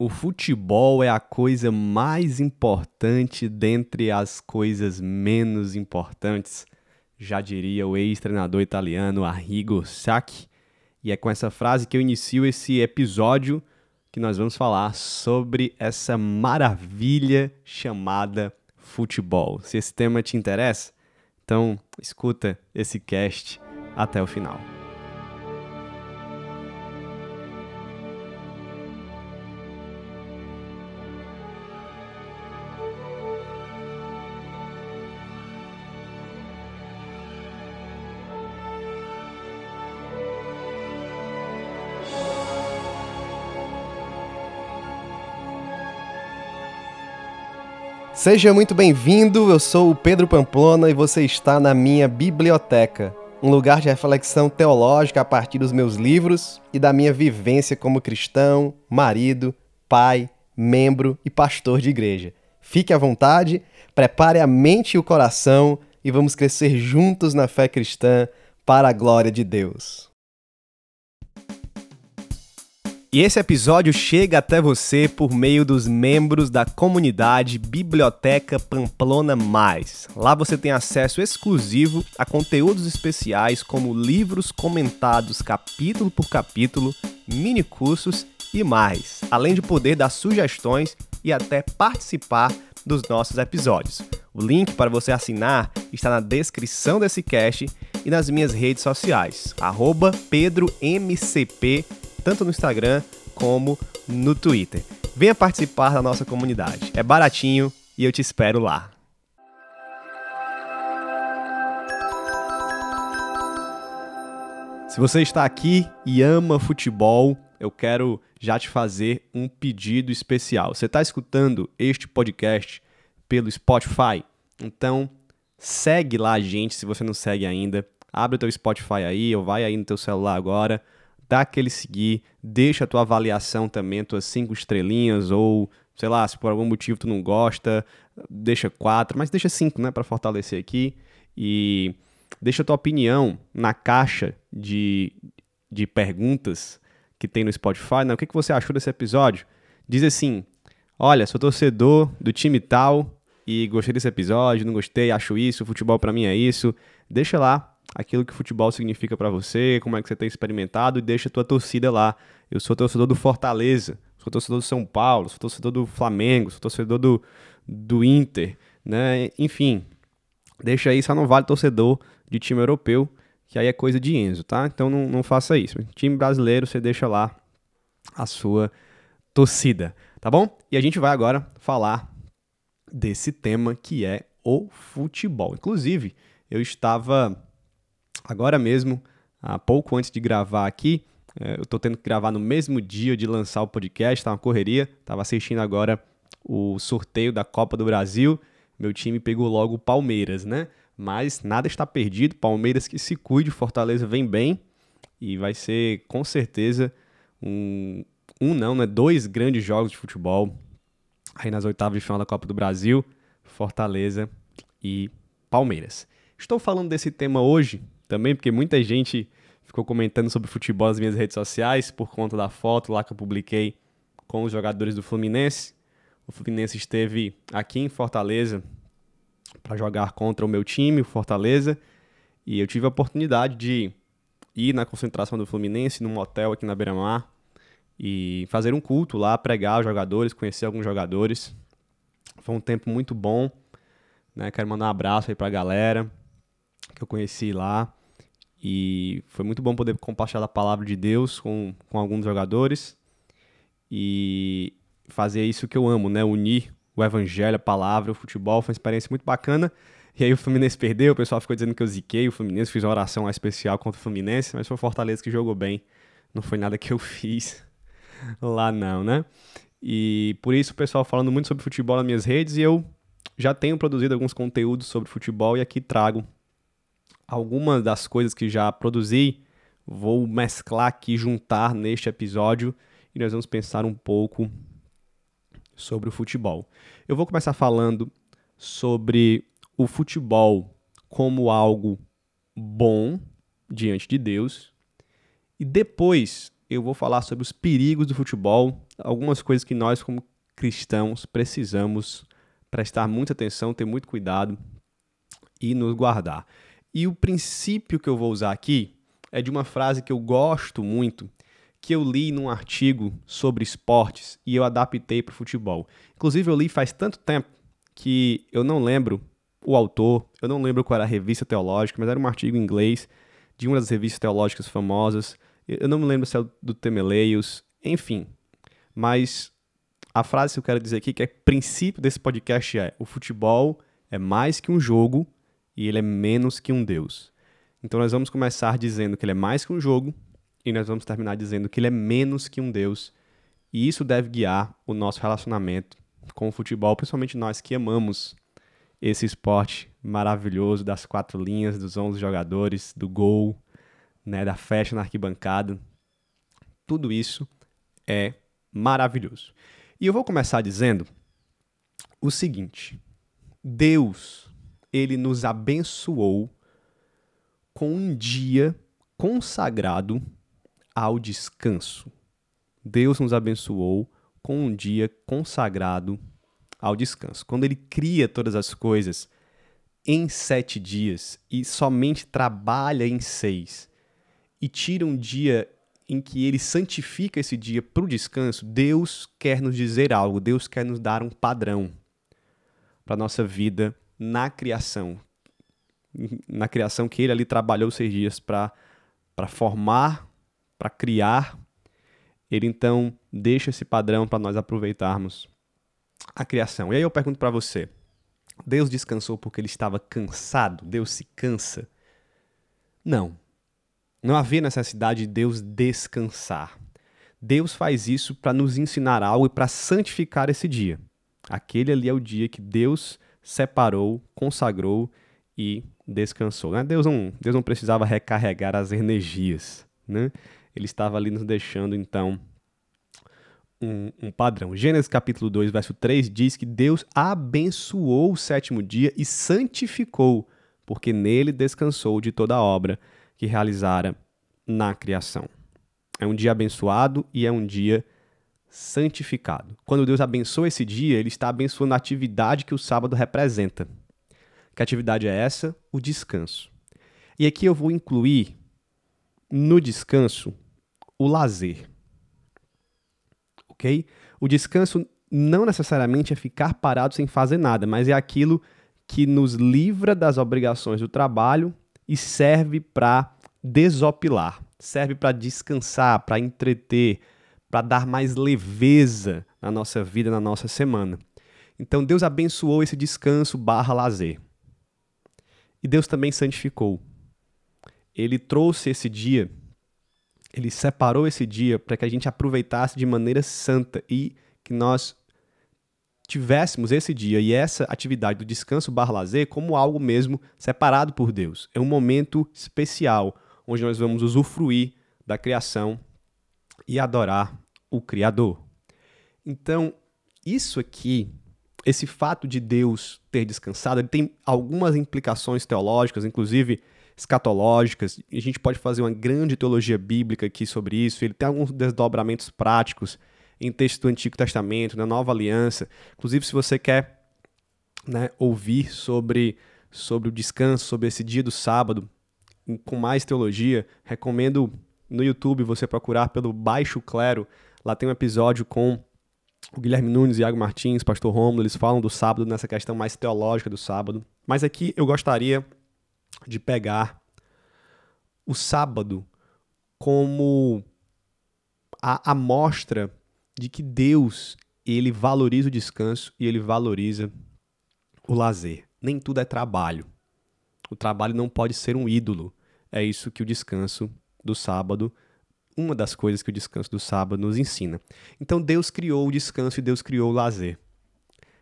o futebol é a coisa mais importante dentre as coisas menos importantes, já diria o ex-treinador italiano Arrigo Sacchi. E é com essa frase que eu inicio esse episódio que nós vamos falar sobre essa maravilha chamada futebol. Se esse tema te interessa, então escuta esse cast até o final. Seja muito bem-vindo, eu sou o Pedro Pamplona e você está na minha biblioteca, um lugar de reflexão teológica a partir dos meus livros e da minha vivência como cristão, marido, pai, membro e pastor de igreja. Fique à vontade, prepare a mente e o coração e vamos crescer juntos na fé cristã para a glória de Deus. E esse episódio chega até você por meio dos membros da comunidade Biblioteca Pamplona Mais. Lá você tem acesso exclusivo a conteúdos especiais como livros comentados capítulo por capítulo, mini cursos e mais, além de poder dar sugestões e até participar dos nossos episódios. O link para você assinar está na descrição desse cast e nas minhas redes sociais, PedroMCP tanto no Instagram como no Twitter. Venha participar da nossa comunidade. É baratinho e eu te espero lá. Se você está aqui e ama futebol, eu quero já te fazer um pedido especial. Você está escutando este podcast pelo Spotify? Então segue lá a gente se você não segue ainda. Abre o teu Spotify aí ou vai aí no teu celular agora dá aquele seguir, deixa a tua avaliação também, tuas cinco estrelinhas, ou sei lá, se por algum motivo tu não gosta, deixa quatro, mas deixa cinco, né, para fortalecer aqui. E deixa a tua opinião na caixa de, de perguntas que tem no Spotify. Né? O que, que você achou desse episódio? Diz assim: olha, sou torcedor do time tal e gostei desse episódio, não gostei, acho isso, futebol para mim é isso. Deixa lá aquilo que o futebol significa para você, como é que você tem experimentado e deixa a tua torcida lá. Eu sou torcedor do Fortaleza, sou torcedor do São Paulo, sou torcedor do Flamengo, sou torcedor do, do Inter, né? Enfim, deixa aí, só não vale torcedor de time europeu, que aí é coisa de Enzo, tá? Então não, não faça isso. Time brasileiro, você deixa lá a sua torcida, tá bom? E a gente vai agora falar desse tema que é o futebol. Inclusive, eu estava agora mesmo, há pouco antes de gravar aqui, é, eu estou tendo que gravar no mesmo dia de lançar o podcast, tá uma correria. Estava assistindo agora o sorteio da Copa do Brasil. Meu time pegou logo o Palmeiras, né? Mas nada está perdido. Palmeiras que se cuide, Fortaleza vem bem e vai ser com certeza um, um não, né? Dois grandes jogos de futebol aí nas oitavas de final da Copa do Brasil, Fortaleza e Palmeiras. Estou falando desse tema hoje também, porque muita gente ficou comentando sobre futebol nas minhas redes sociais por conta da foto lá que eu publiquei com os jogadores do Fluminense. O Fluminense esteve aqui em Fortaleza para jogar contra o meu time, o Fortaleza, e eu tive a oportunidade de ir na concentração do Fluminense num hotel aqui na Beira-Mar e fazer um culto lá, pregar os jogadores, conhecer alguns jogadores. Foi um tempo muito bom, né? Quero mandar um abraço aí para a galera que eu conheci lá. E foi muito bom poder compartilhar a palavra de Deus com, com alguns jogadores e fazer isso que eu amo, né? Unir o evangelho, a palavra, o futebol. Foi uma experiência muito bacana. E aí o Fluminense perdeu, o pessoal ficou dizendo que eu ziquei o Fluminense, fiz uma oração especial contra o Fluminense, mas foi o Fortaleza que jogou bem. Não foi nada que eu fiz lá não, né? E por isso o pessoal falando muito sobre futebol nas minhas redes e eu já tenho produzido alguns conteúdos sobre futebol e aqui trago algumas das coisas que já produzi, vou mesclar aqui, juntar neste episódio e nós vamos pensar um pouco sobre o futebol. Eu vou começar falando sobre o futebol como algo bom diante de Deus e depois eu vou falar sobre os perigos do futebol, algumas coisas que nós, como cristãos, precisamos prestar muita atenção, ter muito cuidado e nos guardar. E o princípio que eu vou usar aqui é de uma frase que eu gosto muito, que eu li num artigo sobre esportes e eu adaptei para o futebol. Inclusive, eu li faz tanto tempo que eu não lembro o autor, eu não lembro qual era a revista teológica, mas era um artigo em inglês de uma das revistas teológicas famosas. Eu não me lembro se é do Temeleios, enfim. Mas a frase que eu quero dizer aqui, que é princípio desse podcast é: o futebol é mais que um jogo e ele é menos que um Deus. Então nós vamos começar dizendo que ele é mais que um jogo e nós vamos terminar dizendo que ele é menos que um Deus. E isso deve guiar o nosso relacionamento com o futebol, principalmente nós que amamos esse esporte maravilhoso das quatro linhas, dos 11 jogadores, do gol, né, da festa na arquibancada. Tudo isso é maravilhoso. E eu vou começar dizendo o seguinte: Deus, ele nos abençoou com um dia consagrado ao descanso. Deus nos abençoou com um dia consagrado ao descanso. Quando ele cria todas as coisas em sete dias e somente trabalha em seis, e tira um dia em que ele santifica esse dia para o descanso, Deus quer nos dizer algo, Deus quer nos dar um padrão para a nossa vida na criação. Na criação que ele ali trabalhou seis dias para formar, para criar. Ele então deixa esse padrão para nós aproveitarmos a criação. E aí eu pergunto para você: Deus descansou porque ele estava cansado? Deus se cansa? Não. Não havia necessidade de Deus descansar. Deus faz isso para nos ensinar algo e para santificar esse dia. Aquele ali é o dia que Deus separou, consagrou e descansou. Né? Deus, não, Deus não precisava recarregar as energias. Né? Ele estava ali nos deixando, então, um, um, padrão. Gênesis capítulo 2, verso 3 diz que Deus abençoou o sétimo dia e santificou, porque nele descansou de toda a obra que realizara na criação. É um dia abençoado e é um dia santificado. Quando Deus abençoa esse dia, ele está abençoando a atividade que o sábado representa. Que atividade é essa? O descanso. E aqui eu vou incluir no descanso o lazer ok? O descanso não necessariamente é ficar parado sem fazer nada, mas é aquilo que nos livra das obrigações do trabalho e serve para desopilar, serve para descansar, para entreter, para dar mais leveza na nossa vida, na nossa semana. Então Deus abençoou esse descanso barra lazer. E Deus também santificou. Ele trouxe esse dia ele separou esse dia para que a gente aproveitasse de maneira santa e que nós tivéssemos esse dia e essa atividade do descanso barra lazer como algo mesmo separado por Deus. É um momento especial onde nós vamos usufruir da criação e adorar o Criador. Então, isso aqui, esse fato de Deus ter descansado, ele tem algumas implicações teológicas, inclusive escatológicas. A gente pode fazer uma grande teologia bíblica aqui sobre isso. Ele tem alguns desdobramentos práticos em texto do Antigo Testamento, na Nova Aliança. Inclusive, se você quer né, ouvir sobre, sobre o descanso, sobre esse dia do sábado, com mais teologia, recomendo no YouTube você procurar pelo Baixo Clero. Lá tem um episódio com o Guilherme Nunes, Iago Martins, Pastor Romulo, eles falam do sábado nessa questão mais teológica do sábado. Mas aqui eu gostaria de pegar o sábado como a amostra de que Deus ele valoriza o descanso e ele valoriza o lazer. Nem tudo é trabalho. O trabalho não pode ser um ídolo. É isso que o descanso do sábado, uma das coisas que o descanso do sábado nos ensina. Então Deus criou o descanso e Deus criou o lazer.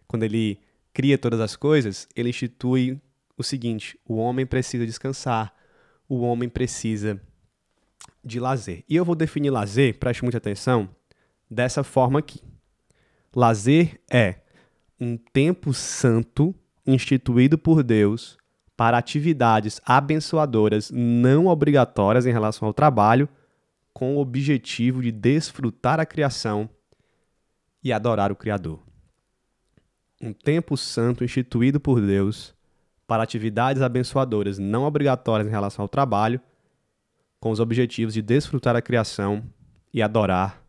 Quando ele cria todas as coisas, ele institui o seguinte: o homem precisa descansar, o homem precisa de lazer. E eu vou definir lazer, preste muita atenção, dessa forma aqui. Lazer é um tempo santo instituído por Deus para atividades abençoadoras não obrigatórias em relação ao trabalho, com o objetivo de desfrutar a criação e adorar o Criador. Um tempo santo instituído por Deus para atividades abençoadoras não obrigatórias em relação ao trabalho, com os objetivos de desfrutar a criação e adorar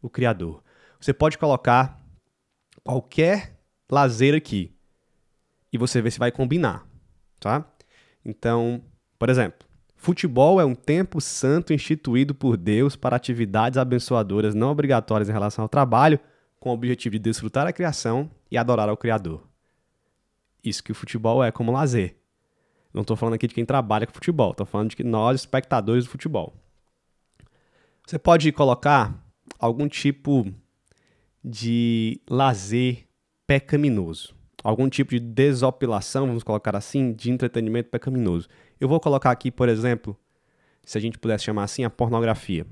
o Criador. Você pode colocar qualquer lazer aqui e você vê se vai combinar, tá? Então, por exemplo, futebol é um tempo santo instituído por Deus para atividades abençoadoras não obrigatórias em relação ao trabalho, com o objetivo de desfrutar a criação e adorar ao Criador. Isso que o futebol é como lazer. Não estou falando aqui de quem trabalha com futebol, estou falando de que nós, espectadores do futebol. Você pode colocar algum tipo de lazer pecaminoso, algum tipo de desopilação, vamos colocar assim, de entretenimento pecaminoso. Eu vou colocar aqui, por exemplo, se a gente pudesse chamar assim, a pornografia.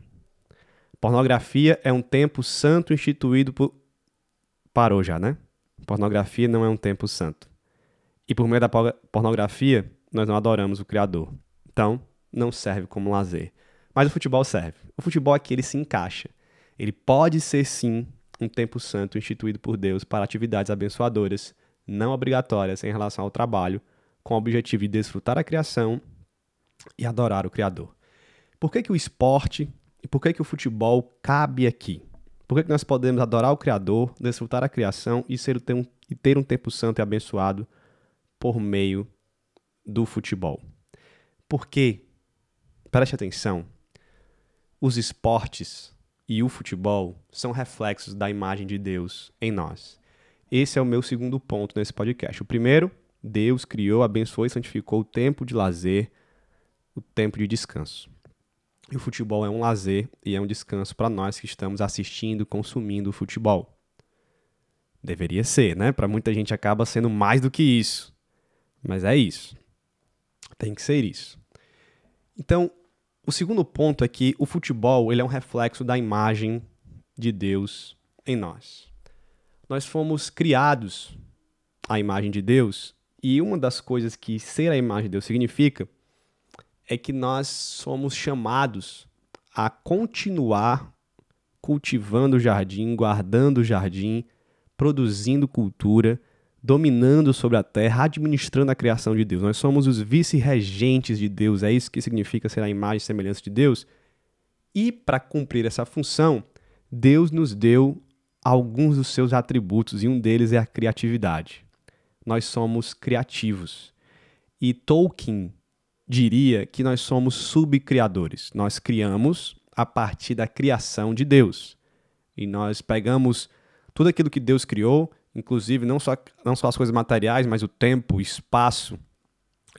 Pornografia é um tempo santo instituído por. Parou já, né? Pornografia não é um tempo santo. E por meio da pornografia, nós não adoramos o Criador. Então, não serve como lazer. Mas o futebol serve. O futebol aqui ele se encaixa. Ele pode ser sim um tempo santo instituído por Deus para atividades abençoadoras, não obrigatórias em relação ao trabalho, com o objetivo de desfrutar a criação e adorar o Criador. Por que, que o esporte e por que, que o futebol cabe aqui? Por que, que nós podemos adorar o Criador, desfrutar a criação e, ser, ter, um, e ter um tempo santo e abençoado por meio do futebol? Porque, preste atenção, os esportes e o futebol são reflexos da imagem de Deus em nós. Esse é o meu segundo ponto nesse podcast. O primeiro, Deus criou, abençoou e santificou o tempo de lazer, o tempo de descanso. E o futebol é um lazer e é um descanso para nós que estamos assistindo, consumindo o futebol. Deveria ser, né? Para muita gente acaba sendo mais do que isso. Mas é isso. Tem que ser isso. Então, o segundo ponto é que o futebol ele é um reflexo da imagem de Deus em nós. Nós fomos criados à imagem de Deus e uma das coisas que ser a imagem de Deus significa é que nós somos chamados a continuar cultivando o jardim, guardando o jardim, produzindo cultura, dominando sobre a terra, administrando a criação de Deus. Nós somos os vice-regentes de Deus, é isso que significa ser a imagem e semelhança de Deus. E para cumprir essa função, Deus nos deu alguns dos seus atributos e um deles é a criatividade. Nós somos criativos. E Tolkien diria que nós somos subcriadores. Nós criamos a partir da criação de Deus. E nós pegamos tudo aquilo que Deus criou inclusive não só, não só as coisas materiais, mas o tempo, o espaço,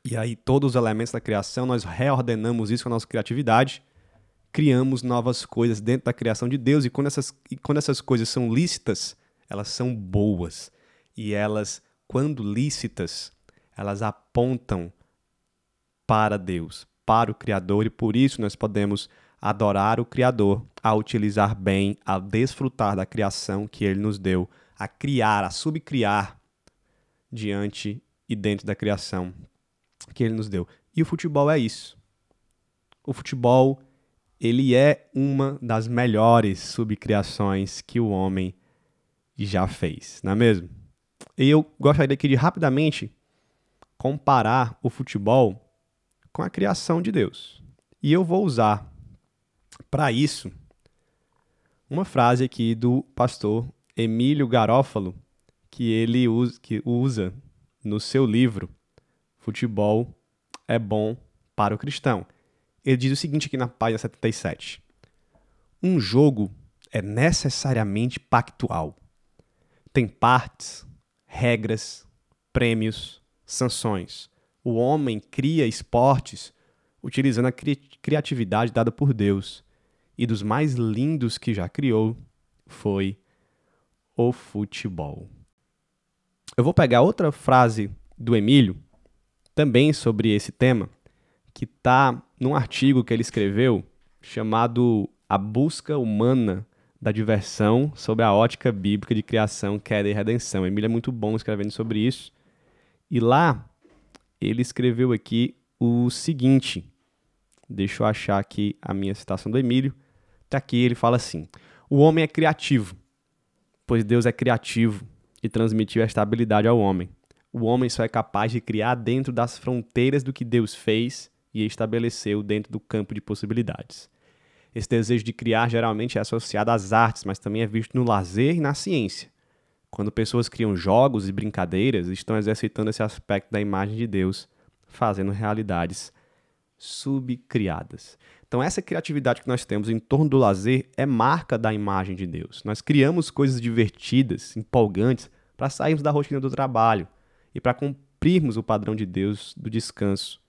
e aí todos os elementos da criação, nós reordenamos isso com a nossa criatividade, criamos novas coisas dentro da criação de Deus, e quando essas, e quando essas coisas são lícitas, elas são boas. E elas, quando lícitas, elas apontam para Deus, para o Criador, e por isso nós podemos adorar o Criador, a utilizar bem, a desfrutar da criação que ele nos deu a criar, a subcriar diante e dentro da criação que ele nos deu. E o futebol é isso. O futebol, ele é uma das melhores subcriações que o homem já fez, não é mesmo? E eu gostaria aqui de rapidamente comparar o futebol com a criação de Deus. E eu vou usar para isso uma frase aqui do pastor Emílio Garófalo, que ele usa, que usa no seu livro Futebol é bom para o cristão. Ele diz o seguinte aqui na página 77. Um jogo é necessariamente pactual. Tem partes, regras, prêmios, sanções. O homem cria esportes utilizando a cri criatividade dada por Deus. E dos mais lindos que já criou foi o futebol. Eu vou pegar outra frase do Emílio, também sobre esse tema, que está num artigo que ele escreveu chamado A Busca Humana da Diversão sobre a Ótica Bíblica de Criação, Queda e Redenção. Emílio é muito bom escrevendo sobre isso. E lá ele escreveu aqui o seguinte. Deixa eu achar aqui a minha citação do Emílio. Tá aqui ele fala assim: o homem é criativo, pois Deus é criativo e transmitiu esta habilidade ao homem. O homem só é capaz de criar dentro das fronteiras do que Deus fez e estabeleceu dentro do campo de possibilidades. Esse desejo de criar geralmente é associado às artes, mas também é visto no lazer e na ciência. Quando pessoas criam jogos e brincadeiras, estão exercitando esse aspecto da imagem de Deus, fazendo realidades subcriadas. Então, essa criatividade que nós temos em torno do lazer é marca da imagem de Deus. Nós criamos coisas divertidas, empolgantes, para sairmos da rotina do trabalho e para cumprirmos o padrão de Deus do descanso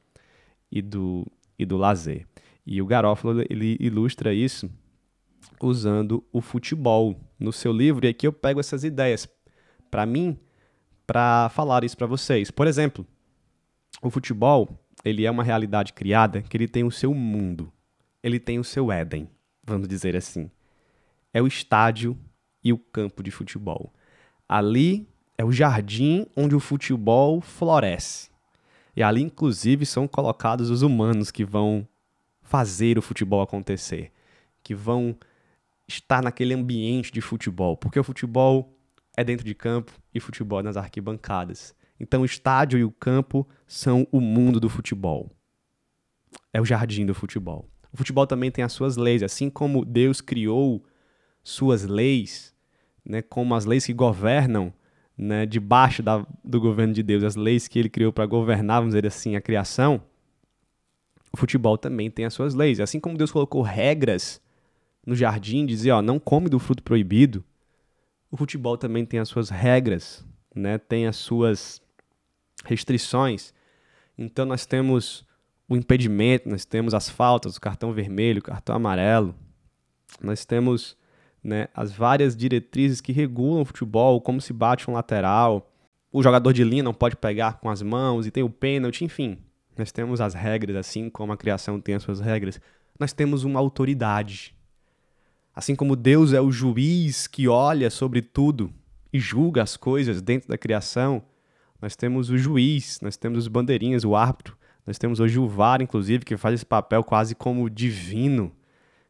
e do, e do lazer. E o Garófalo ele ilustra isso usando o futebol no seu livro, e aqui eu pego essas ideias para mim para falar isso para vocês. Por exemplo, o futebol, ele é uma realidade criada que ele tem o seu mundo. Ele tem o seu Éden, vamos dizer assim. É o estádio e o campo de futebol. Ali é o jardim onde o futebol floresce. E ali, inclusive, são colocados os humanos que vão fazer o futebol acontecer, que vão estar naquele ambiente de futebol, porque o futebol é dentro de campo e futebol é nas arquibancadas. Então, o estádio e o campo são o mundo do futebol. É o jardim do futebol. O futebol também tem as suas leis, assim como Deus criou suas leis, né, como as leis que governam né, debaixo da, do governo de Deus, as leis que ele criou para governar, vamos dizer assim, a criação, o futebol também tem as suas leis. Assim como Deus colocou regras no jardim, dizia, ó, não come do fruto proibido, o futebol também tem as suas regras, né, tem as suas restrições. Então nós temos o impedimento, nós temos as faltas, o cartão vermelho, o cartão amarelo, nós temos né, as várias diretrizes que regulam o futebol, como se bate um lateral, o jogador de linha não pode pegar com as mãos e tem o pênalti, enfim. Nós temos as regras, assim como a criação tem as suas regras. Nós temos uma autoridade. Assim como Deus é o juiz que olha sobre tudo e julga as coisas dentro da criação, nós temos o juiz, nós temos os bandeirinhas, o árbitro, nós temos hoje o VAR, inclusive, que faz esse papel quase como divino.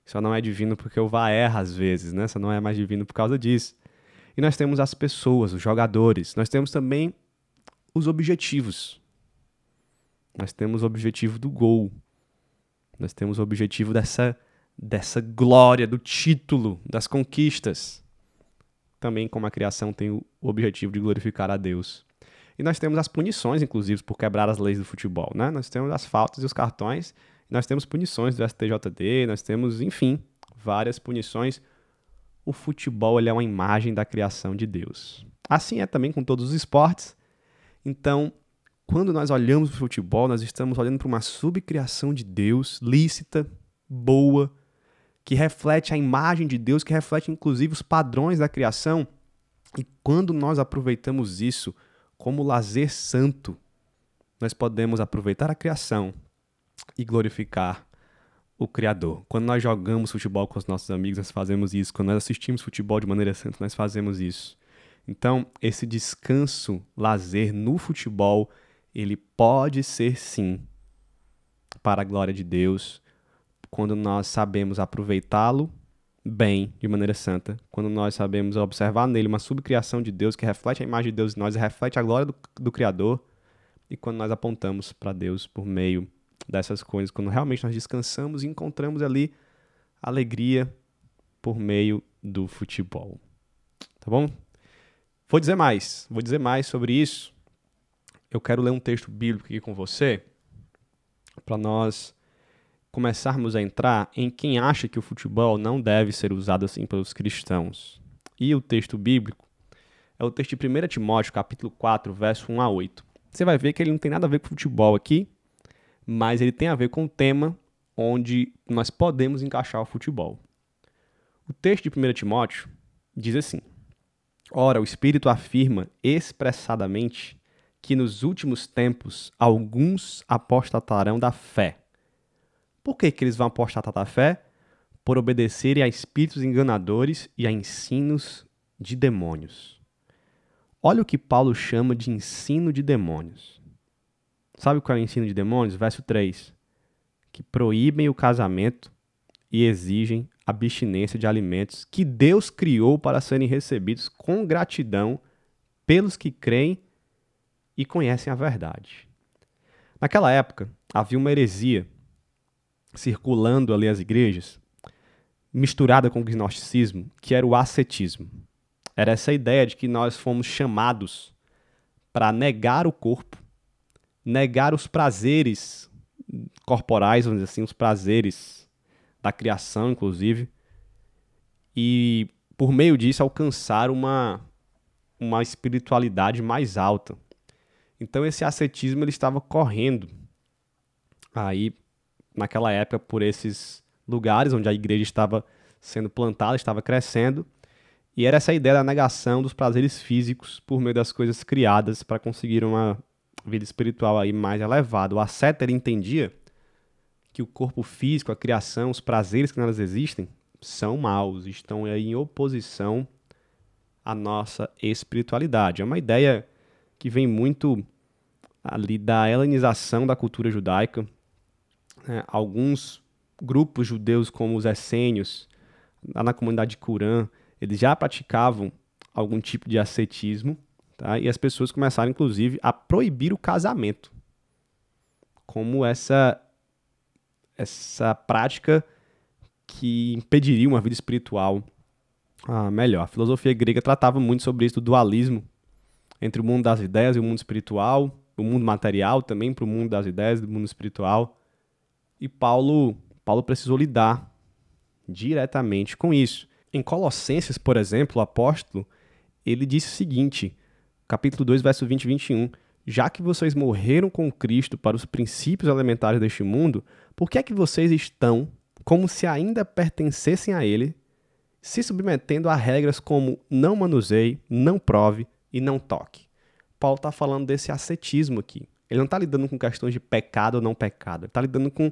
Só não é divino porque o VAR erra às vezes, né? Só não é mais divino por causa disso. E nós temos as pessoas, os jogadores. Nós temos também os objetivos. Nós temos o objetivo do gol. Nós temos o objetivo dessa, dessa glória, do título, das conquistas. Também, como a criação tem o objetivo de glorificar a Deus. E nós temos as punições, inclusive, por quebrar as leis do futebol. Né? Nós temos as faltas e os cartões, nós temos punições do STJD, nós temos, enfim, várias punições. O futebol é uma imagem da criação de Deus. Assim é também com todos os esportes. Então, quando nós olhamos para o futebol, nós estamos olhando para uma subcriação de Deus, lícita, boa, que reflete a imagem de Deus, que reflete inclusive os padrões da criação. E quando nós aproveitamos isso como lazer santo, nós podemos aproveitar a criação e glorificar o Criador. Quando nós jogamos futebol com os nossos amigos, nós fazemos isso. Quando nós assistimos futebol de maneira santa, nós fazemos isso. Então, esse descanso, lazer no futebol, ele pode ser sim para a glória de Deus, quando nós sabemos aproveitá-lo bem, de maneira santa, quando nós sabemos observar nele uma subcriação de Deus que reflete a imagem de Deus em nós e reflete a glória do, do Criador, e quando nós apontamos para Deus por meio dessas coisas, quando realmente nós descansamos e encontramos ali alegria por meio do futebol. Tá bom? Vou dizer mais, vou dizer mais sobre isso. Eu quero ler um texto bíblico aqui com você para nós começarmos a entrar em quem acha que o futebol não deve ser usado assim pelos cristãos. E o texto bíblico é o texto de 1 Timóteo, capítulo 4, verso 1 a 8. Você vai ver que ele não tem nada a ver com futebol aqui, mas ele tem a ver com o tema onde nós podemos encaixar o futebol. O texto de 1 Timóteo diz assim: Ora, o Espírito afirma expressadamente que nos últimos tempos alguns apostatarão da fé por que, que eles vão apostatar da fé? Por obedecerem a espíritos enganadores e a ensinos de demônios. Olha o que Paulo chama de ensino de demônios. Sabe qual é o ensino de demônios? Verso 3. Que proíbem o casamento e exigem abstinência de alimentos que Deus criou para serem recebidos com gratidão pelos que creem e conhecem a verdade. Naquela época, havia uma heresia circulando ali as igrejas, misturada com o gnosticismo, que era o ascetismo. Era essa ideia de que nós fomos chamados para negar o corpo, negar os prazeres corporais, vamos dizer assim, os prazeres da criação, inclusive, e por meio disso alcançar uma, uma espiritualidade mais alta. Então esse ascetismo ele estava correndo aí naquela época por esses lugares onde a igreja estava sendo plantada, estava crescendo, e era essa ideia da negação dos prazeres físicos por meio das coisas criadas para conseguir uma vida espiritual aí mais elevada. O asceta ele entendia que o corpo físico, a criação, os prazeres que nelas existem, são maus, estão aí em oposição à nossa espiritualidade. É uma ideia que vem muito ali da helenização da cultura judaica. É, alguns grupos judeus, como os essênios, lá na comunidade de Curã, eles já praticavam algum tipo de ascetismo, tá? e as pessoas começaram, inclusive, a proibir o casamento como essa essa prática que impediria uma vida espiritual ah, melhor. A filosofia grega tratava muito sobre isso, do dualismo entre o mundo das ideias e o mundo espiritual, o mundo material também para o mundo das ideias do mundo espiritual. E Paulo, Paulo precisou lidar diretamente com isso. Em Colossenses, por exemplo, o apóstolo, ele disse o seguinte, capítulo 2, verso 20 e 21, já que vocês morreram com Cristo para os princípios elementares deste mundo, por que é que vocês estão, como se ainda pertencessem a ele, se submetendo a regras como não manuseie, não prove e não toque? Paulo está falando desse ascetismo aqui. Ele não está lidando com questões de pecado ou não pecado. Ele está lidando com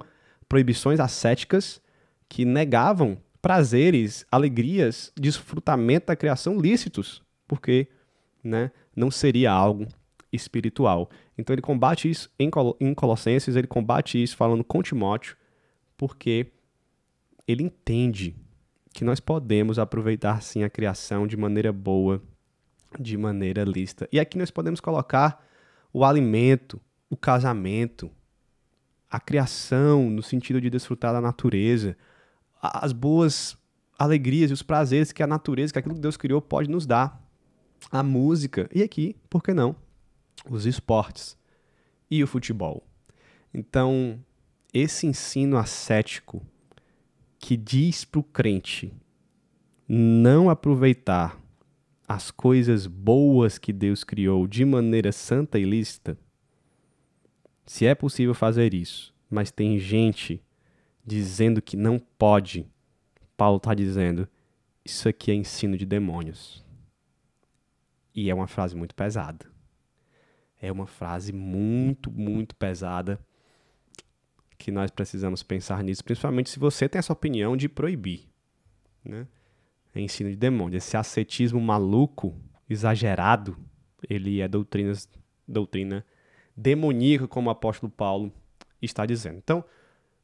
proibições ascéticas que negavam prazeres, alegrias, desfrutamento da criação lícitos, porque né, não seria algo espiritual. Então ele combate isso em, em Colossenses, ele combate isso falando com Timóteo, porque ele entende que nós podemos aproveitar sim a criação de maneira boa, de maneira lícita. E aqui nós podemos colocar o alimento, o casamento, a criação no sentido de desfrutar da natureza, as boas alegrias e os prazeres que a natureza, que aquilo que Deus criou pode nos dar. A música, e aqui, por que não? os esportes e o futebol. Então, esse ensino ascético que diz para o crente não aproveitar as coisas boas que Deus criou de maneira santa e lícita, se é possível fazer isso, mas tem gente dizendo que não pode, Paulo está dizendo, isso aqui é ensino de demônios. E é uma frase muito pesada é uma frase muito, muito pesada que nós precisamos pensar nisso, principalmente se você tem essa opinião de proibir, né? É ensino de demônio. Esse ascetismo maluco, exagerado, ele é doutrina, doutrina demoníaca, como o apóstolo Paulo está dizendo. Então,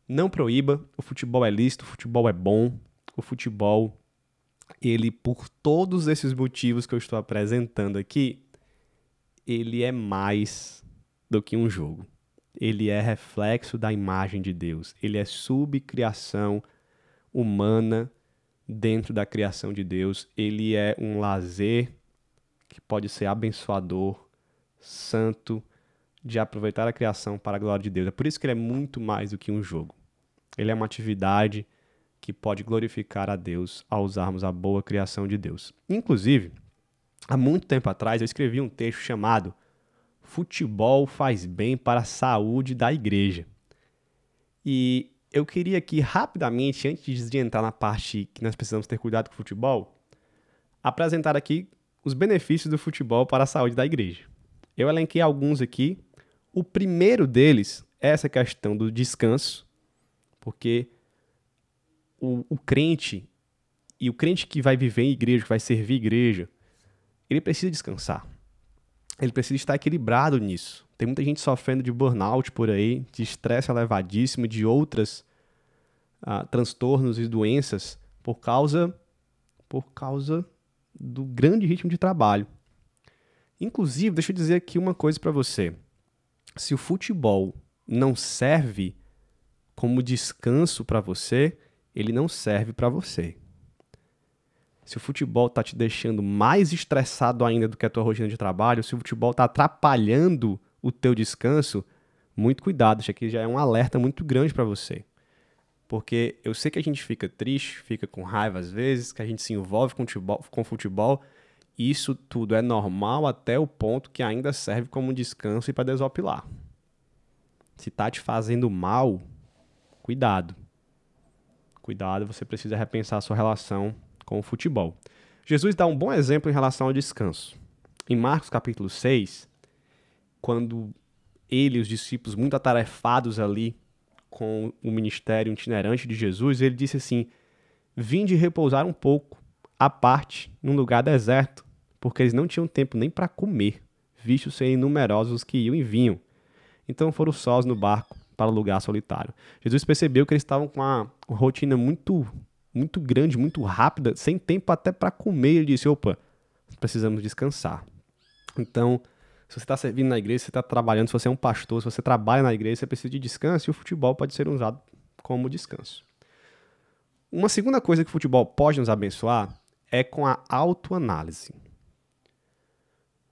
não proíba, o futebol é lícito, o futebol é bom, o futebol, ele, por todos esses motivos que eu estou apresentando aqui, ele é mais do que um jogo. Ele é reflexo da imagem de Deus. Ele é subcriação humana dentro da criação de Deus. Ele é um lazer que pode ser abençoador, santo, de aproveitar a criação para a glória de Deus. É por isso que ele é muito mais do que um jogo. Ele é uma atividade que pode glorificar a Deus ao usarmos a boa criação de Deus. Inclusive, Há muito tempo atrás eu escrevi um texto chamado Futebol faz bem para a saúde da igreja. E eu queria aqui rapidamente, antes de entrar na parte que nós precisamos ter cuidado com o futebol, apresentar aqui os benefícios do futebol para a saúde da igreja. Eu elenquei alguns aqui. O primeiro deles é essa questão do descanso, porque o, o crente e o crente que vai viver em igreja, que vai servir igreja, ele precisa descansar. Ele precisa estar equilibrado nisso. Tem muita gente sofrendo de burnout por aí, de estresse elevadíssimo, de outras uh, transtornos e doenças por causa por causa do grande ritmo de trabalho. Inclusive, deixa eu dizer aqui uma coisa para você. Se o futebol não serve como descanso para você, ele não serve para você. Se o futebol está te deixando mais estressado ainda do que a tua rotina de trabalho, se o futebol está atrapalhando o teu descanso, muito cuidado, isso aqui já é um alerta muito grande para você. Porque eu sei que a gente fica triste, fica com raiva às vezes, que a gente se envolve com futebol, com futebol isso tudo é normal até o ponto que ainda serve como descanso e para desopilar. Se está te fazendo mal, cuidado. Cuidado, você precisa repensar a sua relação com o futebol. Jesus dá um bom exemplo em relação ao descanso. Em Marcos capítulo 6, quando ele e os discípulos muito atarefados ali com o ministério itinerante de Jesus, ele disse assim: Vinde repousar um pouco, à parte, num lugar deserto, porque eles não tinham tempo nem para comer, visto serem numerosos os que iam e vinham. Então foram sós no barco para lugar solitário. Jesus percebeu que eles estavam com uma rotina muito, muito grande, muito rápida, sem tempo até para comer. Ele disse: opa, precisamos descansar. Então, se você está servindo na igreja, se você está trabalhando, se você é um pastor, se você trabalha na igreja, você precisa de descanso e o futebol pode ser usado como descanso. Uma segunda coisa que o futebol pode nos abençoar é com a autoanálise.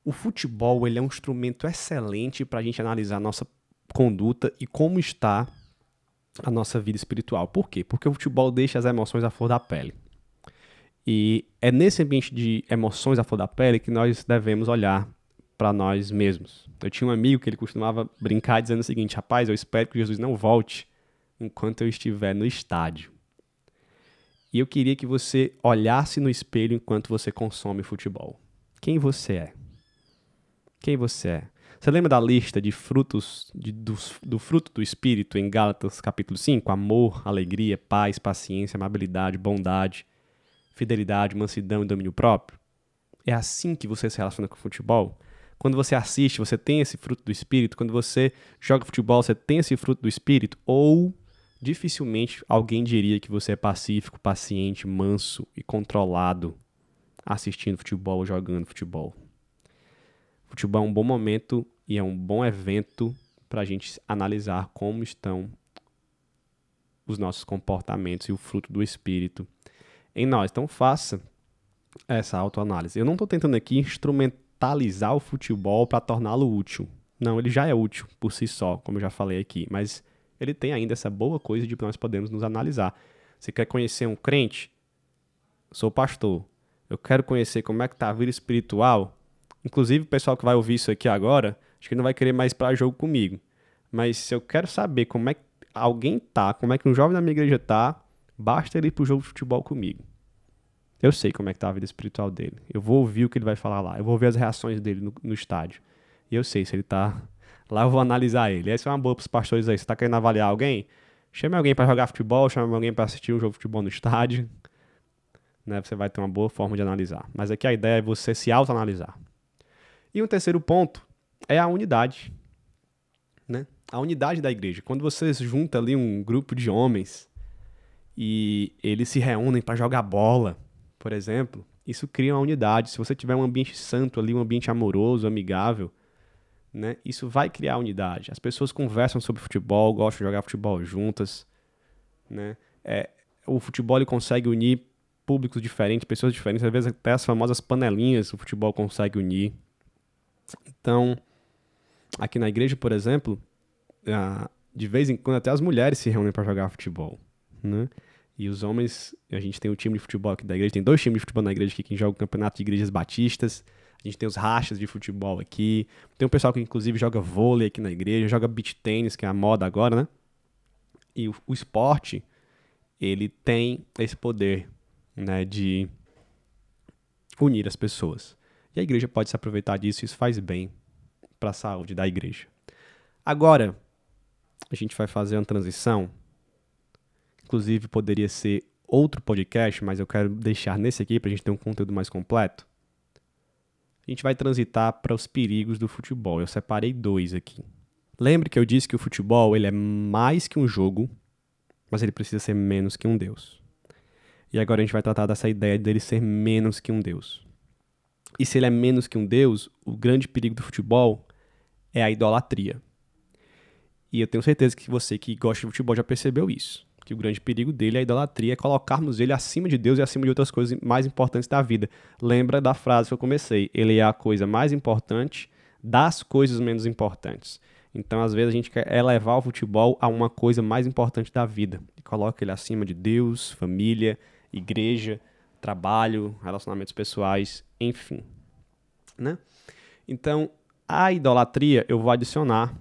O futebol ele é um instrumento excelente para a gente analisar nossa conduta e como está a nossa vida espiritual. Por quê? Porque o futebol deixa as emoções à flor da pele. E é nesse ambiente de emoções à flor da pele que nós devemos olhar para nós mesmos. Eu tinha um amigo que ele costumava brincar dizendo o seguinte: rapaz, eu espero que Jesus não volte enquanto eu estiver no estádio. E eu queria que você olhasse no espelho enquanto você consome futebol. Quem você é? Quem você é? Você lembra da lista de frutos de, do, do fruto do Espírito em Gálatas capítulo 5? Amor, alegria, paz, paciência, amabilidade, bondade, fidelidade, mansidão e domínio próprio? É assim que você se relaciona com o futebol? Quando você assiste, você tem esse fruto do espírito. Quando você joga futebol, você tem esse fruto do espírito. Ou dificilmente alguém diria que você é pacífico, paciente, manso e controlado assistindo futebol ou jogando futebol. Futebol é um bom momento e é um bom evento para a gente analisar como estão os nossos comportamentos e o fruto do espírito em nós. Então faça essa autoanálise. Eu não estou tentando aqui instrumentar capitalizar o futebol para torná-lo útil. Não, ele já é útil por si só, como eu já falei aqui, mas ele tem ainda essa boa coisa de que nós podemos nos analisar. Você quer conhecer um crente? Sou pastor. Eu quero conhecer como é que está a vida espiritual. Inclusive, o pessoal que vai ouvir isso aqui agora, acho que não vai querer mais para jogo comigo. Mas se eu quero saber como é que alguém tá, como é que um jovem da minha igreja tá, basta ele ir pro jogo de futebol comigo. Eu sei como é que tá a vida espiritual dele. Eu vou ouvir o que ele vai falar lá. Eu vou ver as reações dele no, no estádio. E eu sei se ele tá. Lá eu vou analisar ele. Essa é uma boa pros pastores aí. Você tá querendo avaliar alguém? Chame alguém para jogar futebol, chame alguém para assistir um jogo de futebol no estádio. Né? Você vai ter uma boa forma de analisar. Mas aqui a ideia é você se autoanalisar. E um terceiro ponto é a unidade. Né? A unidade da igreja. Quando você junta ali um grupo de homens e eles se reúnem para jogar bola, por exemplo, isso cria uma unidade. Se você tiver um ambiente santo ali, um ambiente amoroso, amigável, né, isso vai criar unidade. As pessoas conversam sobre futebol, gostam de jogar futebol juntas, né? É, o futebol consegue unir públicos diferentes, pessoas diferentes, às vezes até as famosas panelinhas o futebol consegue unir. Então, aqui na igreja, por exemplo, de vez em quando até as mulheres se reúnem para jogar futebol, né? E os homens, a gente tem o time de futebol aqui da igreja, tem dois times de futebol na igreja aqui que joga o campeonato de igrejas batistas. A gente tem os rachas de futebol aqui. Tem um pessoal que inclusive joga vôlei aqui na igreja, joga beach tênis, que é a moda agora, né? E o, o esporte, ele tem esse poder, né, de unir as pessoas. E a igreja pode se aproveitar disso, e isso faz bem para a saúde da igreja. Agora, a gente vai fazer uma transição inclusive poderia ser outro podcast, mas eu quero deixar nesse aqui para a gente ter um conteúdo mais completo. A gente vai transitar para os perigos do futebol. Eu separei dois aqui. Lembre que eu disse que o futebol ele é mais que um jogo, mas ele precisa ser menos que um deus. E agora a gente vai tratar dessa ideia dele ser menos que um Deus. E se ele é menos que um Deus, o grande perigo do futebol é a idolatria. E eu tenho certeza que você que gosta de futebol já percebeu isso. Que o grande perigo dele é a idolatria, é colocarmos ele acima de Deus e acima de outras coisas mais importantes da vida. Lembra da frase que eu comecei: ele é a coisa mais importante das coisas menos importantes. Então, às vezes, a gente quer elevar o futebol a uma coisa mais importante da vida. E coloca ele acima de Deus, família, igreja, trabalho, relacionamentos pessoais, enfim. Né? Então, a idolatria eu vou adicionar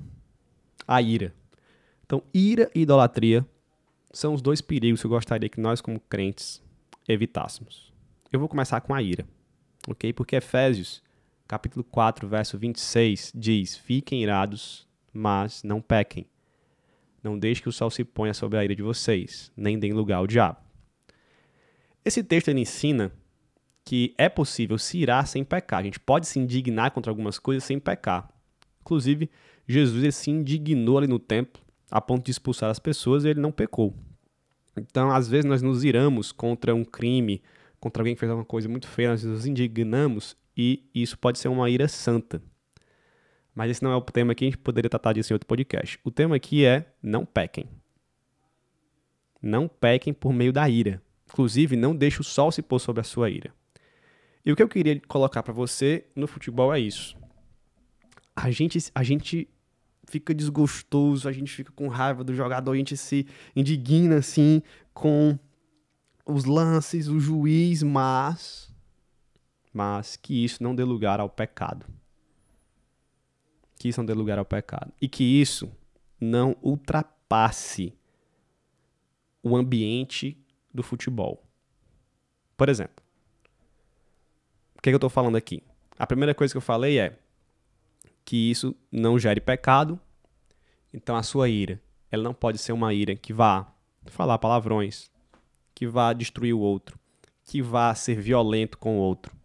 a ira. Então, ira e idolatria são os dois perigos que eu gostaria que nós, como crentes, evitássemos. Eu vou começar com a ira, ok? Porque Efésios, capítulo 4, verso 26, diz: Fiquem irados, mas não pequem. Não deixe que o sol se ponha sobre a ira de vocês, nem deem lugar ao diabo. Esse texto ele ensina que é possível se irar sem pecar. A gente pode se indignar contra algumas coisas sem pecar. Inclusive, Jesus se indignou ali no templo a ponto de expulsar as pessoas e ele não pecou. Então, às vezes, nós nos iramos contra um crime, contra alguém que fez alguma coisa muito feia, nós nos indignamos e isso pode ser uma ira santa. Mas esse não é o tema que a gente poderia tratar disso em outro podcast. O tema aqui é não pequem. Não pequem por meio da ira. Inclusive, não deixe o sol se pôr sobre a sua ira. E o que eu queria colocar para você no futebol é isso. A gente, a gente fica desgostoso, a gente fica com raiva do jogador, a gente se indigna assim com os lances, o juiz, mas mas que isso não dê lugar ao pecado. Que isso não dê lugar ao pecado e que isso não ultrapasse o ambiente do futebol. Por exemplo, o que, é que eu estou falando aqui? A primeira coisa que eu falei é que isso não gere pecado, então a sua ira, ela não pode ser uma ira que vá falar palavrões, que vá destruir o outro, que vá ser violento com o outro.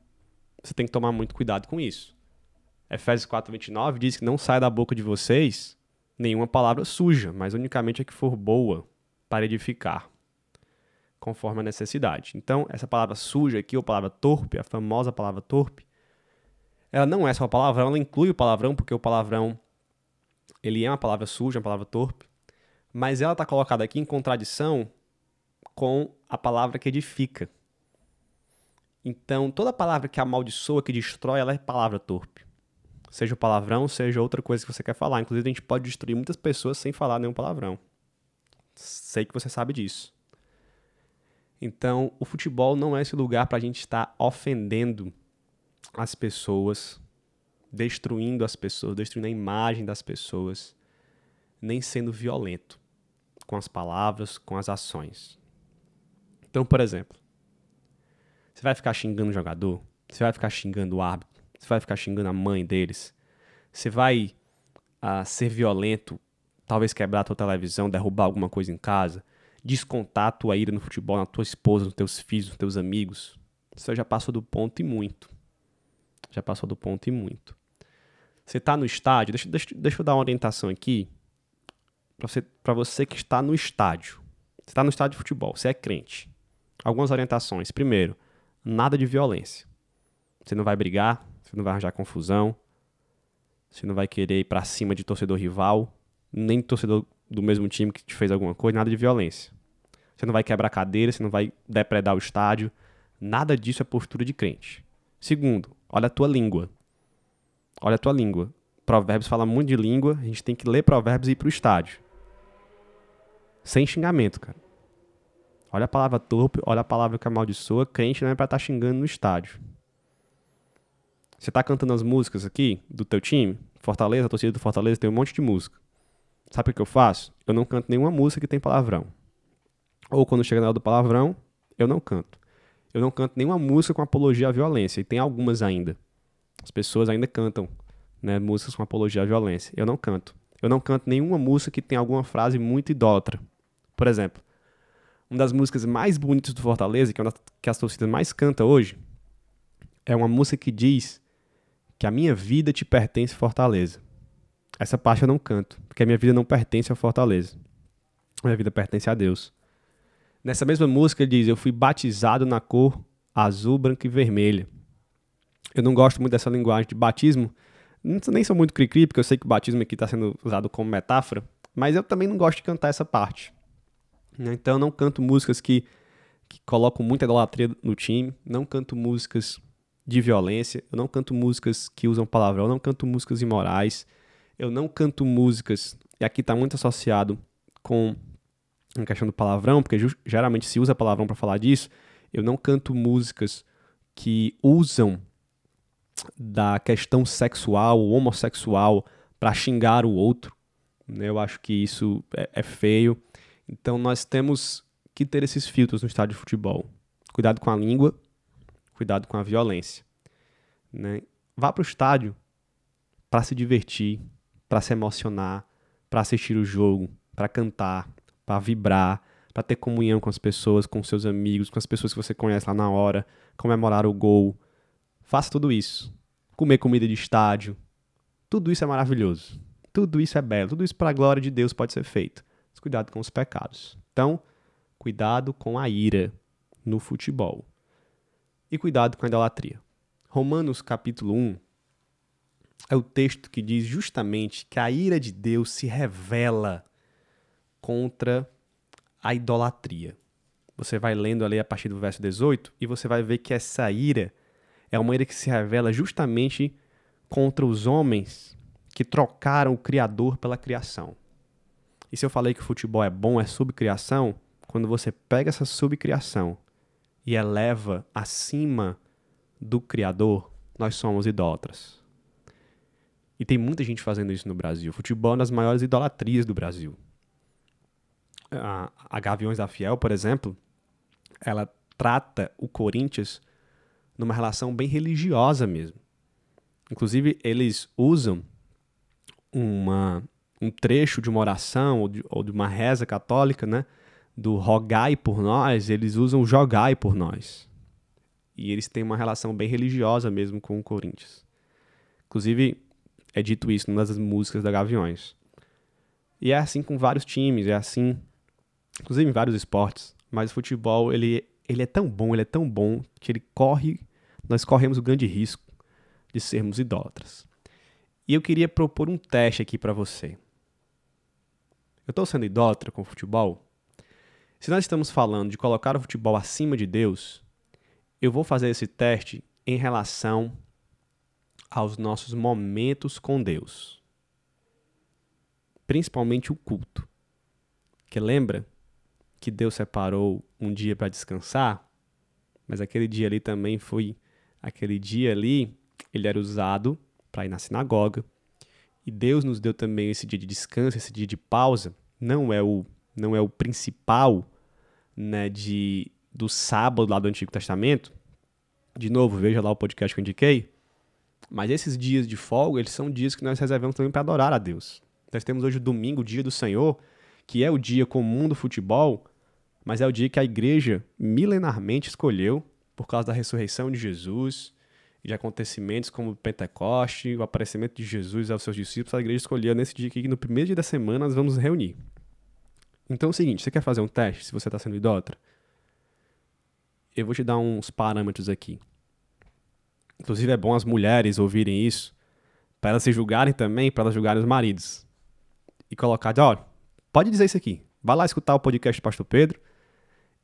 Você tem que tomar muito cuidado com isso. Efésios 4:29 diz que não sai da boca de vocês nenhuma palavra suja, mas unicamente a que for boa para edificar conforme a necessidade. Então, essa palavra suja aqui, ou palavra torpe, a famosa palavra torpe, ela não é só palavrão, ela inclui o palavrão, porque o palavrão ele é uma palavra suja, uma palavra torpe, mas ela está colocada aqui em contradição com a palavra que edifica. Então, toda palavra que amaldiçoa, que destrói, ela é palavra torpe. Seja o palavrão, seja outra coisa que você quer falar. Inclusive, a gente pode destruir muitas pessoas sem falar nenhum palavrão. Sei que você sabe disso. Então, o futebol não é esse lugar para a gente estar ofendendo as pessoas, destruindo as pessoas, destruindo a imagem das pessoas, nem sendo violento com as palavras, com as ações. Então, por exemplo, você vai ficar xingando o jogador, você vai ficar xingando o árbitro, você vai ficar xingando a mãe deles, você vai uh, ser violento, talvez quebrar a tua televisão, derrubar alguma coisa em casa, descontar a tua ira no futebol, na tua esposa, nos teus filhos, nos teus amigos. Você já passou do ponto e muito. Já passou do ponto e muito. Você está no estádio, deixa, deixa, deixa eu dar uma orientação aqui para você, você que está no estádio. Você está no estádio de futebol, você é crente. Algumas orientações. Primeiro, nada de violência. Você não vai brigar, você não vai arranjar confusão, você não vai querer ir para cima de torcedor rival, nem torcedor do mesmo time que te fez alguma coisa, nada de violência. Você não vai quebrar cadeira, você não vai depredar o estádio. Nada disso é postura de crente. Segundo, olha a tua língua. Olha a tua língua. Provérbios fala muito de língua, a gente tem que ler provérbios e ir pro estádio. Sem xingamento, cara. Olha a palavra torpe, olha a palavra que amaldiçoa. Crente não é pra estar tá xingando no estádio. Você tá cantando as músicas aqui do teu time? Fortaleza, a torcida do Fortaleza tem um monte de música. Sabe o que eu faço? Eu não canto nenhuma música que tem palavrão. Ou quando chega na hora do palavrão, eu não canto. Eu não canto nenhuma música com apologia à violência. E tem algumas ainda. As pessoas ainda cantam né, músicas com apologia à violência. Eu não canto. Eu não canto nenhuma música que tem alguma frase muito idólatra. Por exemplo, uma das músicas mais bonitas do Fortaleza, que é uma das, que as torcidas mais cantam hoje, é uma música que diz que a minha vida te pertence Fortaleza. Essa parte eu não canto, porque a minha vida não pertence ao Fortaleza. A minha vida pertence a Deus. Nessa mesma música ele diz: Eu fui batizado na cor azul, branca e vermelha. Eu não gosto muito dessa linguagem de batismo, nem sou muito cri-cri, porque eu sei que o batismo aqui está sendo usado como metáfora, mas eu também não gosto de cantar essa parte. Né? Então eu não canto músicas que, que colocam muita idolatria no time, não canto músicas de violência, eu não canto músicas que usam palavrão, eu não canto músicas imorais, eu não canto músicas, e aqui está muito associado com a questão do palavrão, porque geralmente se usa palavrão para falar disso, eu não canto músicas que usam da questão sexual ou homossexual para xingar o outro. Né? Eu acho que isso é, é feio. Então nós temos que ter esses filtros no estádio de futebol. Cuidado com a língua, cuidado com a violência. Né? Vá para o estádio para se divertir, para se emocionar, para assistir o jogo, para cantar, para vibrar, para ter comunhão com as pessoas, com seus amigos, com as pessoas que você conhece lá na hora, comemorar o gol. Faça tudo isso. Comer comida de estádio. Tudo isso é maravilhoso. Tudo isso é belo. Tudo isso para a glória de Deus pode ser feito. Mas cuidado com os pecados. Então, cuidado com a ira no futebol. E cuidado com a idolatria. Romanos capítulo 1 é o texto que diz justamente que a ira de Deus se revela contra a idolatria. Você vai lendo ali a partir do verso 18 e você vai ver que essa ira é uma ira que se revela justamente contra os homens que trocaram o Criador pela criação. E se eu falei que o futebol é bom, é subcriação, quando você pega essa subcriação e eleva acima do Criador, nós somos idólatras. E tem muita gente fazendo isso no Brasil. O futebol é uma das maiores idolatrias do Brasil a, a Gaviões da Fiel, por exemplo, ela trata o Corinthians numa relação bem religiosa mesmo. Inclusive, eles usam uma, um trecho de uma oração ou de, ou de uma reza católica, né? Do rogai por nós, eles usam jogai por nós. E eles têm uma relação bem religiosa mesmo com o Corinthians. Inclusive, é dito isso das músicas da Gaviões. E é assim com vários times, é assim inclusive em vários esportes, mas o futebol ele, ele é tão bom, ele é tão bom que ele corre, nós corremos o grande risco de sermos idólatras. E eu queria propor um teste aqui para você. Eu estou sendo idólatra com o futebol? Se nós estamos falando de colocar o futebol acima de Deus, eu vou fazer esse teste em relação aos nossos momentos com Deus. Principalmente o culto. Que lembra que Deus separou um dia para descansar, mas aquele dia ali também foi aquele dia ali, ele era usado para ir na sinagoga. E Deus nos deu também esse dia de descanso, esse dia de pausa. Não é o não é o principal, né, de do sábado lá do Antigo Testamento. De novo, veja lá o podcast que eu indiquei. Mas esses dias de folga, eles são dias que nós reservamos também para adorar a Deus. Nós temos hoje o domingo, o dia do Senhor, que é o dia comum do futebol, mas é o dia que a igreja milenarmente escolheu por causa da ressurreição de Jesus de acontecimentos como o Pentecoste, o aparecimento de Jesus aos seus discípulos, a igreja escolheu nesse dia que no primeiro dia da semana nós vamos nos reunir. Então é o seguinte, você quer fazer um teste se você está sendo idólatra? Eu vou te dar uns parâmetros aqui. Inclusive é bom as mulheres ouvirem isso, para elas se julgarem também, para elas julgarem os maridos. E colocar, ó, pode dizer isso aqui. Vai lá escutar o podcast do Pastor Pedro,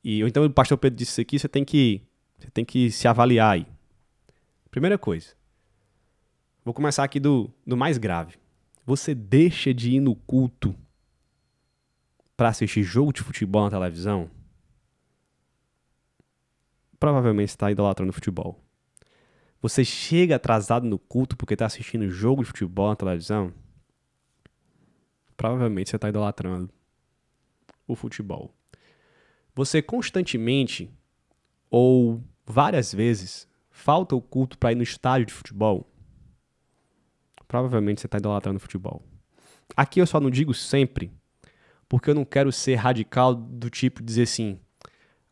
e, ou então o pastor Pedro disse isso aqui, você tem que, você tem que se avaliar aí. Primeira coisa. Vou começar aqui do, do mais grave. Você deixa de ir no culto para assistir jogo de futebol na televisão? Provavelmente está idolatrando futebol. Você chega atrasado no culto porque está assistindo jogo de futebol na televisão? Provavelmente você está idolatrando o futebol. Você constantemente ou várias vezes falta o culto para ir no estádio de futebol, provavelmente você está idolatrando o futebol. Aqui eu só não digo sempre, porque eu não quero ser radical do tipo dizer assim: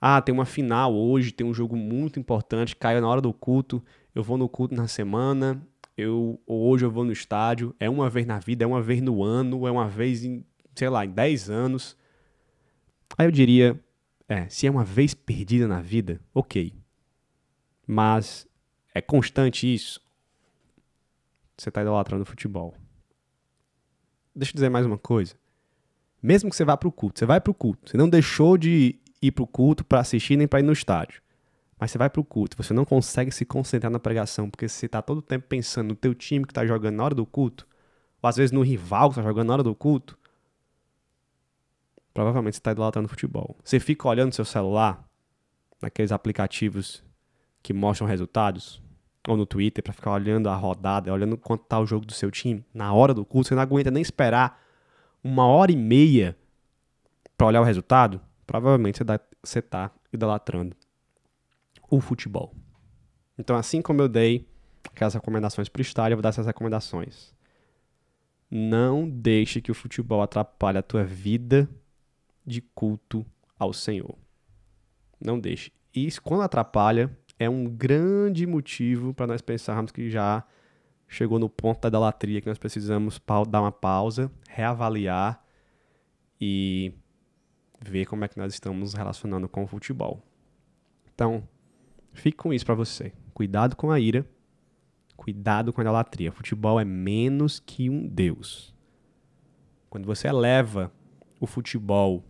ah, tem uma final hoje, tem um jogo muito importante, caiu na hora do culto, eu vou no culto na semana, eu hoje eu vou no estádio, é uma vez na vida, é uma vez no ano, é uma vez em, sei lá, em 10 anos. Aí eu diria, É, se é uma vez perdida na vida, ok. Mas é constante isso? Você está idolatrando o futebol. Deixa eu dizer mais uma coisa. Mesmo que você vá para o culto, você vai para o culto. Você não deixou de ir para o culto para assistir nem para ir no estádio. Mas você vai para o culto, você não consegue se concentrar na pregação, porque você está todo o tempo pensando no teu time que está jogando na hora do culto, ou às vezes no rival que está jogando na hora do culto, provavelmente você está idolatrando futebol. Você fica olhando seu celular, naqueles aplicativos que mostram resultados, ou no Twitter, para ficar olhando a rodada, olhando quanto está o jogo do seu time, na hora do culto, você não aguenta nem esperar uma hora e meia para olhar o resultado, provavelmente você está idolatrando o futebol. Então, assim como eu dei aquelas recomendações para o estádio, eu vou dar essas recomendações. Não deixe que o futebol atrapalhe a tua vida de culto ao Senhor. Não deixe. Isso, quando atrapalha, é um grande motivo para nós pensarmos que já chegou no ponto da idolatria, que nós precisamos dar uma pausa, reavaliar e ver como é que nós estamos relacionando com o futebol. Então, fique com isso para você. Cuidado com a ira, cuidado com a idolatria. Futebol é menos que um deus. Quando você eleva o futebol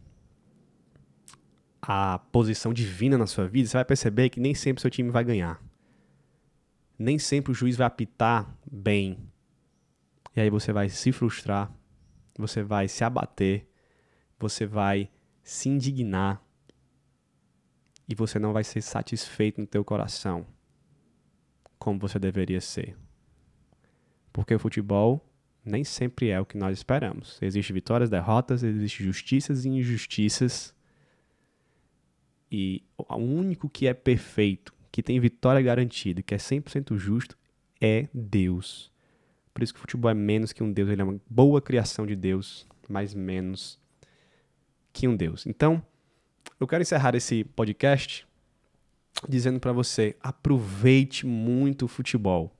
à posição divina na sua vida, você vai perceber que nem sempre seu time vai ganhar. Nem sempre o juiz vai apitar bem. E aí você vai se frustrar, você vai se abater, você vai se indignar e você não vai ser satisfeito no teu coração como você deveria ser. Porque o futebol nem sempre é o que nós esperamos. Existem vitórias, derrotas, existem justiças e injustiças. E o único que é perfeito, que tem vitória garantida, que é 100% justo, é Deus. Por isso que o futebol é menos que um Deus, ele é uma boa criação de Deus, mas menos que um Deus. Então, eu quero encerrar esse podcast dizendo para você: aproveite muito o futebol.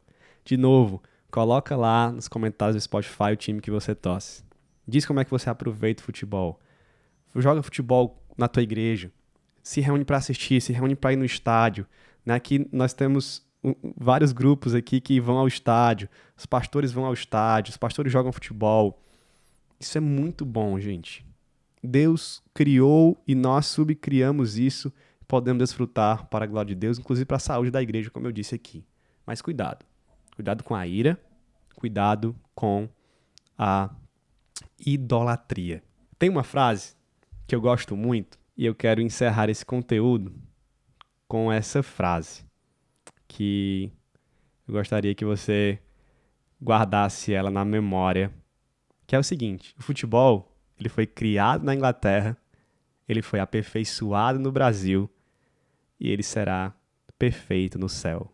De novo, coloca lá nos comentários do Spotify o time que você torce. Diz como é que você aproveita o futebol. Joga futebol na tua igreja. Se reúne para assistir, se reúne para ir no estádio. Né? Aqui nós temos vários grupos aqui que vão ao estádio. Os pastores vão ao estádio, os pastores jogam futebol. Isso é muito bom, gente. Deus criou e nós subcriamos isso, podemos desfrutar para a glória de Deus, inclusive para a saúde da igreja, como eu disse aqui. Mas cuidado. Cuidado com a ira, cuidado com a idolatria. Tem uma frase que eu gosto muito e eu quero encerrar esse conteúdo com essa frase que eu gostaria que você guardasse ela na memória, que é o seguinte: o futebol ele foi criado na Inglaterra, ele foi aperfeiçoado no Brasil e ele será perfeito no céu.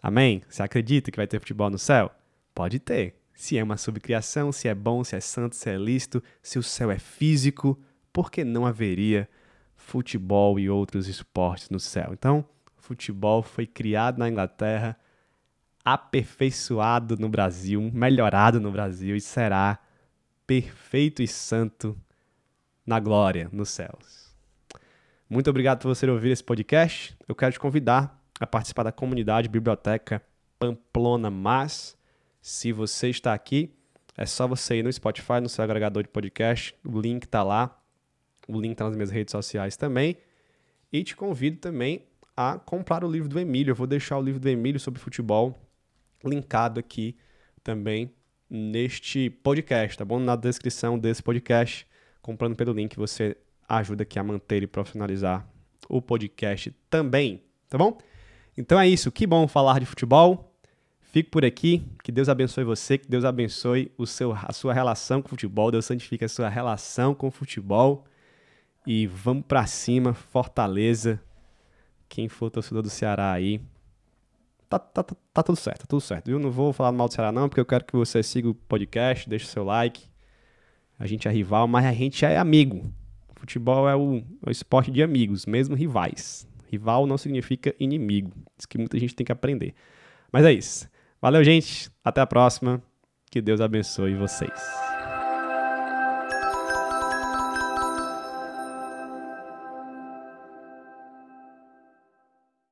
Amém? Você acredita que vai ter futebol no céu? Pode ter. Se é uma subcriação, se é bom, se é santo, se é lícito, se o céu é físico, por que não haveria futebol e outros esportes no céu? Então, futebol foi criado na Inglaterra, aperfeiçoado no Brasil, melhorado no Brasil e será perfeito e santo na glória, nos céus. Muito obrigado por você ouvir esse podcast. Eu quero te convidar a participar da comunidade Biblioteca Pamplona Mas. Se você está aqui, é só você ir no Spotify, no seu agregador de podcast. O link está lá. O link está nas minhas redes sociais também. E te convido também a comprar o livro do Emílio. Eu vou deixar o livro do Emílio sobre futebol linkado aqui também neste podcast, tá bom? Na descrição desse podcast, comprando pelo link, você ajuda aqui a manter e profissionalizar o podcast também, tá bom? Então é isso, que bom falar de futebol. Fico por aqui, que Deus abençoe você, que Deus abençoe o seu, a sua relação com o futebol, Deus santifique a sua relação com o futebol. E vamos para cima, Fortaleza. Quem for torcedor do Ceará aí, tá, tá, tá, tá, tudo certo, tá tudo certo, viu? Não vou falar mal do Ceará não, porque eu quero que você siga o podcast, deixe seu like. A gente é rival, mas a gente é amigo. Futebol é o, é o esporte de amigos, mesmo rivais. Rival não significa inimigo. Isso que muita gente tem que aprender. Mas é isso. Valeu, gente. Até a próxima. Que Deus abençoe vocês.